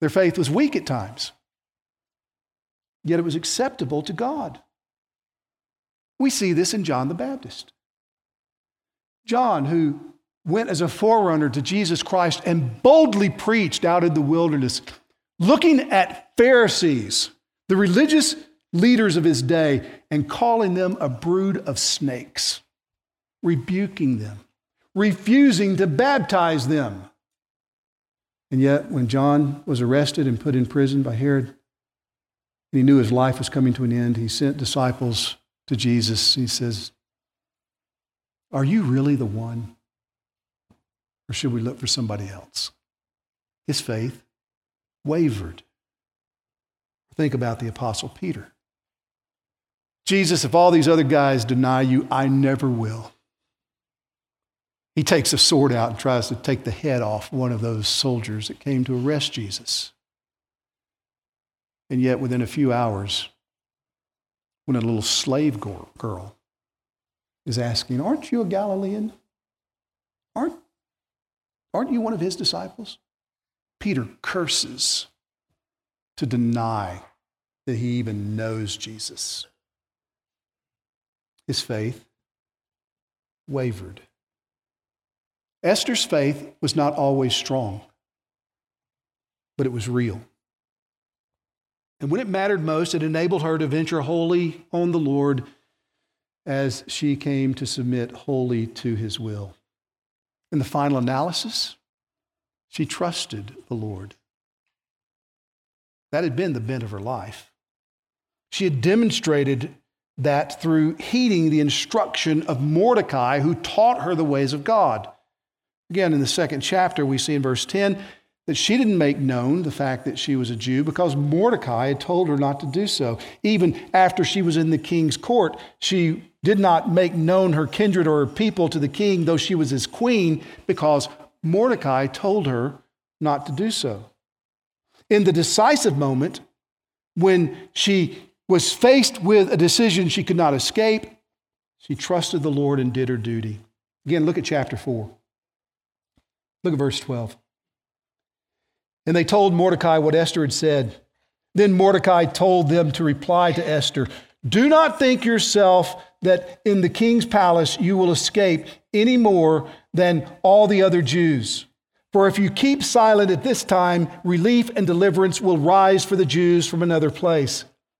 [SPEAKER 1] Their faith was weak at times, yet it was acceptable to God. We see this in John the Baptist. John, who went as a forerunner to Jesus Christ and boldly preached out in the wilderness, looking at Pharisees, the religious leaders of his day, and calling them a brood of snakes, rebuking them refusing to baptize them. And yet, when John was arrested and put in prison by Herod, and he knew his life was coming to an end, he sent disciples to Jesus. He says, Are you really the one? Or should we look for somebody else? His faith wavered. Think about the Apostle Peter. Jesus, if all these other guys deny you, I never will. He takes a sword out and tries to take the head off one of those soldiers that came to arrest Jesus. And yet, within a few hours, when a little slave girl is asking, Aren't you a Galilean? Aren't, aren't you one of his disciples? Peter curses to deny that he even knows Jesus. His faith wavered. Esther's faith was not always strong, but it was real. And when it mattered most, it enabled her to venture wholly on the Lord as she came to submit wholly to his will. In the final analysis, she trusted the Lord. That had been the bent of her life. She had demonstrated that through heeding the instruction of Mordecai, who taught her the ways of God. Again, in the second chapter, we see in verse 10 that she didn't make known the fact that she was a Jew because Mordecai had told her not to do so. Even after she was in the king's court, she did not make known her kindred or her people to the king, though she was his queen, because Mordecai told her not to do so. In the decisive moment, when she was faced with a decision she could not escape, she trusted the Lord and did her duty. Again, look at chapter 4. Look at verse 12. And they told Mordecai what Esther had said. Then Mordecai told them to reply to Esther Do not think yourself that in the king's palace you will escape any more than all the other Jews. For if you keep silent at this time, relief and deliverance will rise for the Jews from another place.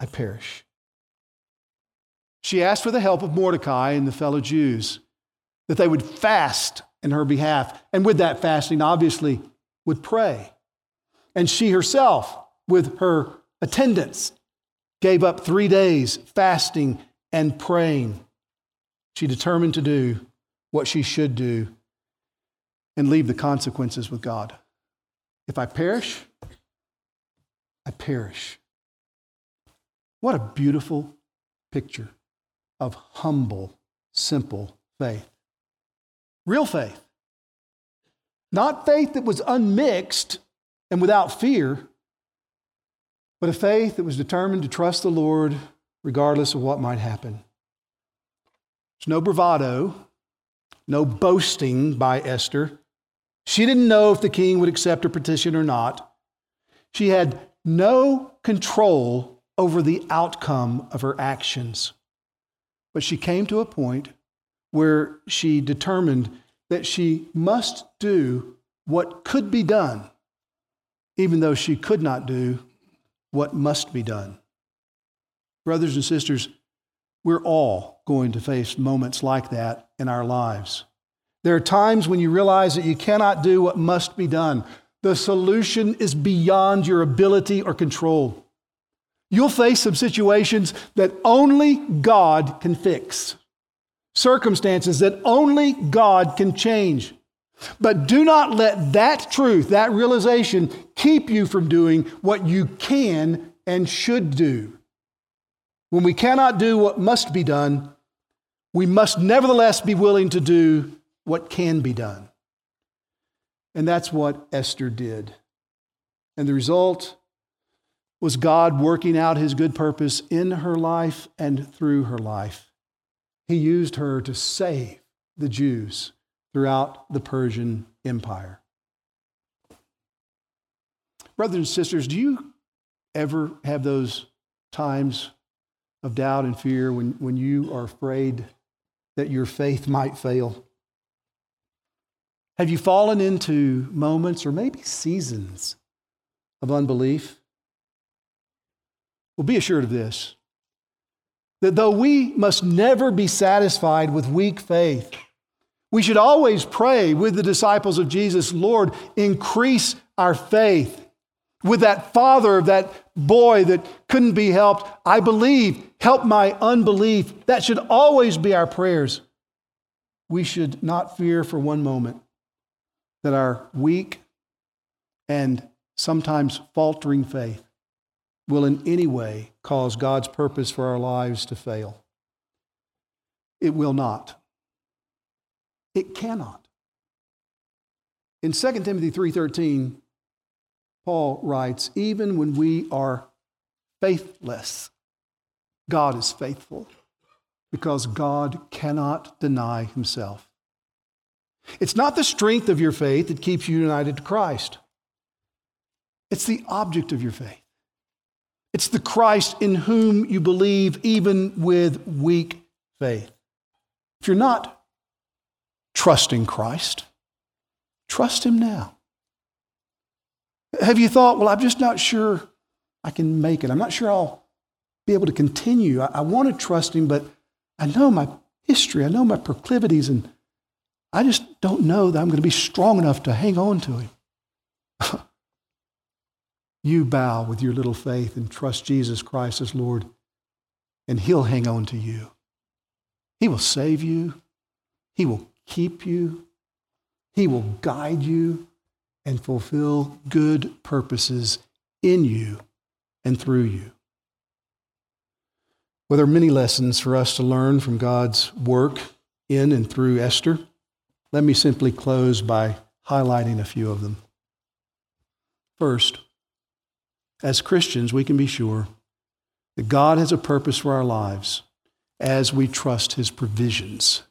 [SPEAKER 1] I perish. She asked for the help of Mordecai and the fellow Jews, that they would fast in her behalf. And with that fasting, obviously, would pray. And she herself, with her attendants, gave up three days fasting and praying. She determined to do what she should do. and leave the consequences with God. If I perish, I perish. What a beautiful picture of humble, simple faith. Real faith. Not faith that was unmixed and without fear, but a faith that was determined to trust the Lord regardless of what might happen. There's no bravado, no boasting by Esther. She didn't know if the king would accept her petition or not. She had no control over the outcome of her actions. But she came to a point where she determined that she must do what could be done, even though she could not do what must be done. Brothers and sisters, we're all going to face moments like that in our lives. There are times when you realize that you cannot do what must be done. The solution is beyond your ability or control. You'll face some situations that only God can fix, circumstances that only God can change. But do not let that truth, that realization, keep you from doing what you can and should do. When we cannot do what must be done, we must nevertheless be willing to do what can be done. And that's what Esther did. And the result was God working out his good purpose in her life and through her life. He used her to save the Jews throughout the Persian Empire. Brothers and sisters, do you ever have those times of doubt and fear when, when you are afraid that your faith might fail? Have you fallen into moments or maybe seasons of unbelief? Well, be assured of this that though we must never be satisfied with weak faith, we should always pray with the disciples of Jesus, Lord, increase our faith. With that father of that boy that couldn't be helped, I believe, help my unbelief. That should always be our prayers. We should not fear for one moment that our weak and sometimes faltering faith will in any way cause God's purpose for our lives to fail. It will not. It cannot. In 2 Timothy 3:13, Paul writes, even when we are faithless, God is faithful because God cannot deny himself. It's not the strength of your faith that keeps you united to Christ. It's the object of your faith. It's the Christ in whom you believe, even with weak faith. If you're not trusting Christ. Trust Him now. Have you thought, well, I'm just not sure I can make it. I'm not sure I'll be able to continue. I, I want to trust Him, but I know my history, I know my proclivities, and I just don't know that I'm going to be strong enough to hang on to Him. *laughs* you bow with your little faith and trust Jesus Christ as Lord, and He'll hang on to you. He will save you. He will keep you, He will guide you and fulfill good purposes in you and through you. Well, there are many lessons for us to learn from God's work in and through Esther. Let me simply close by highlighting a few of them. First, as Christians, we can be sure that God has a purpose for our lives as we trust His provisions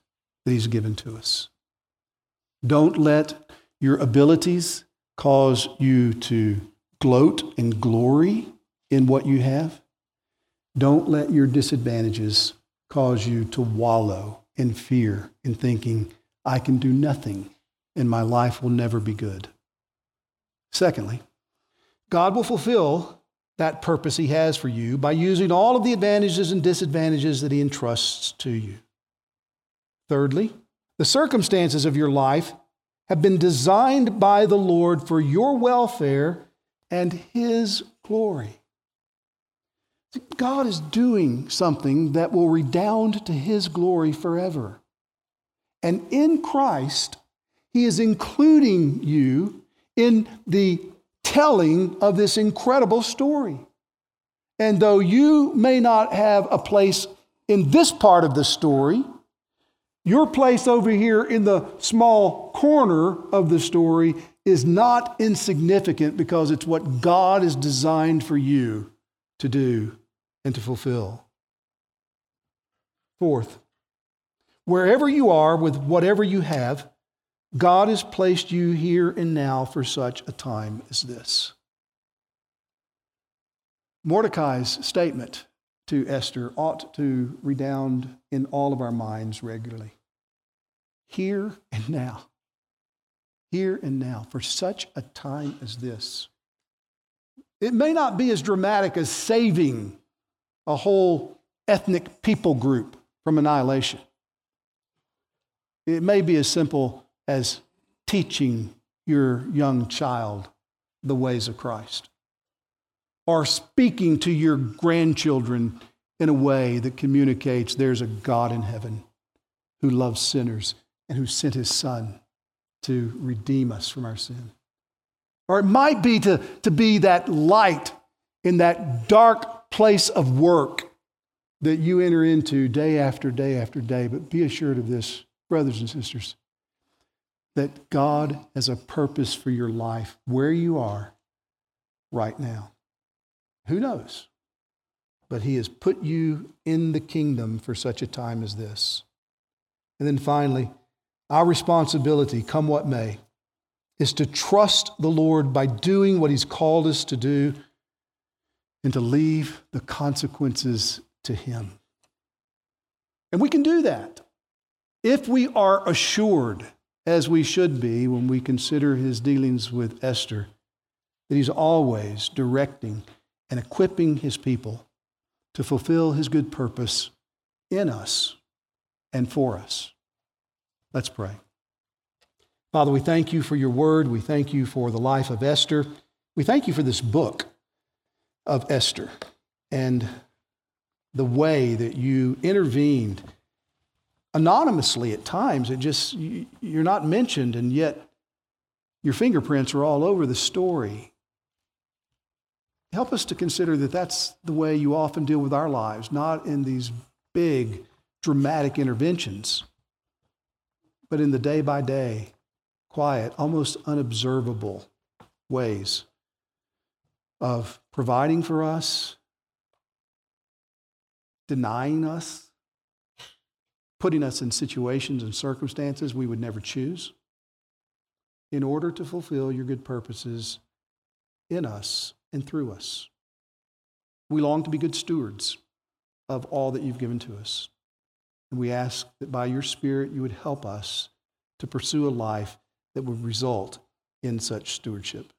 [SPEAKER 1] that He's given to us. Don't let your abilities cause you to gloat and glory in what you have. Don't let your disadvantages cause you to wallow in fear in thinking, I can do nothing and my life will never be good. Secondly, God will fulfill that purpose He has for you by using all of the advantages and disadvantages that He entrusts to you. Thirdly, the circumstances of your life have been designed by the Lord for your welfare and His glory. God is doing something that will redound to His glory forever. And in Christ, He is including you in the telling of this incredible story. And though you may not have a place in this part of the story, your place over here in the small corner of the story is not insignificant because it's what God has designed for you to do and to fulfill. Fourth, wherever you are with whatever you have, God has placed you here and now for such a time as this. Mordecai's statement to Esther ought to redound in all of our minds regularly. Here and now. Here and now, for such a time as this. It may not be as dramatic as saving a whole ethnic people group from annihilation. It may be as simple as teaching your young child the ways of Christ or speaking to your grandchildren in a way that communicates there's a God in heaven who loves sinners and who sent his son to redeem us from our sin. Or it might be to, to be that light in that dark place of work that you enter into day after day after day. But be assured of this, brothers and sisters, that God has a purpose for your life where you are right now. Who knows? But He has put you in the kingdom for such a time as this. And then finally, our responsibility, come what may, is to trust the Lord by doing what He's called us to do and to leave the consequences to Him. And we can do that if we are assured, as we should be when we consider His dealings with Esther, that He's always directing and equipping his people to fulfill his good purpose in us and for us. Let's pray. Father, we thank you for your word. We thank you for the life of Esther. We thank you for this book of Esther and the way that you intervened anonymously at times. It just, you're not mentioned, and yet your fingerprints are all over the story. Help us to consider that that's the way you often deal with our lives, not in these big, dramatic interventions, but in the day by day, quiet, almost unobservable ways of providing for us, denying us, putting us in situations and circumstances we would never choose in order to fulfill your good purposes in us and through us. We long to be good stewards of all that you've given to us. And we ask that by your Spirit you would help us to pursue a life that would result in such stewardship.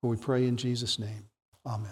[SPEAKER 1] For we pray in Jesus' name. Amen.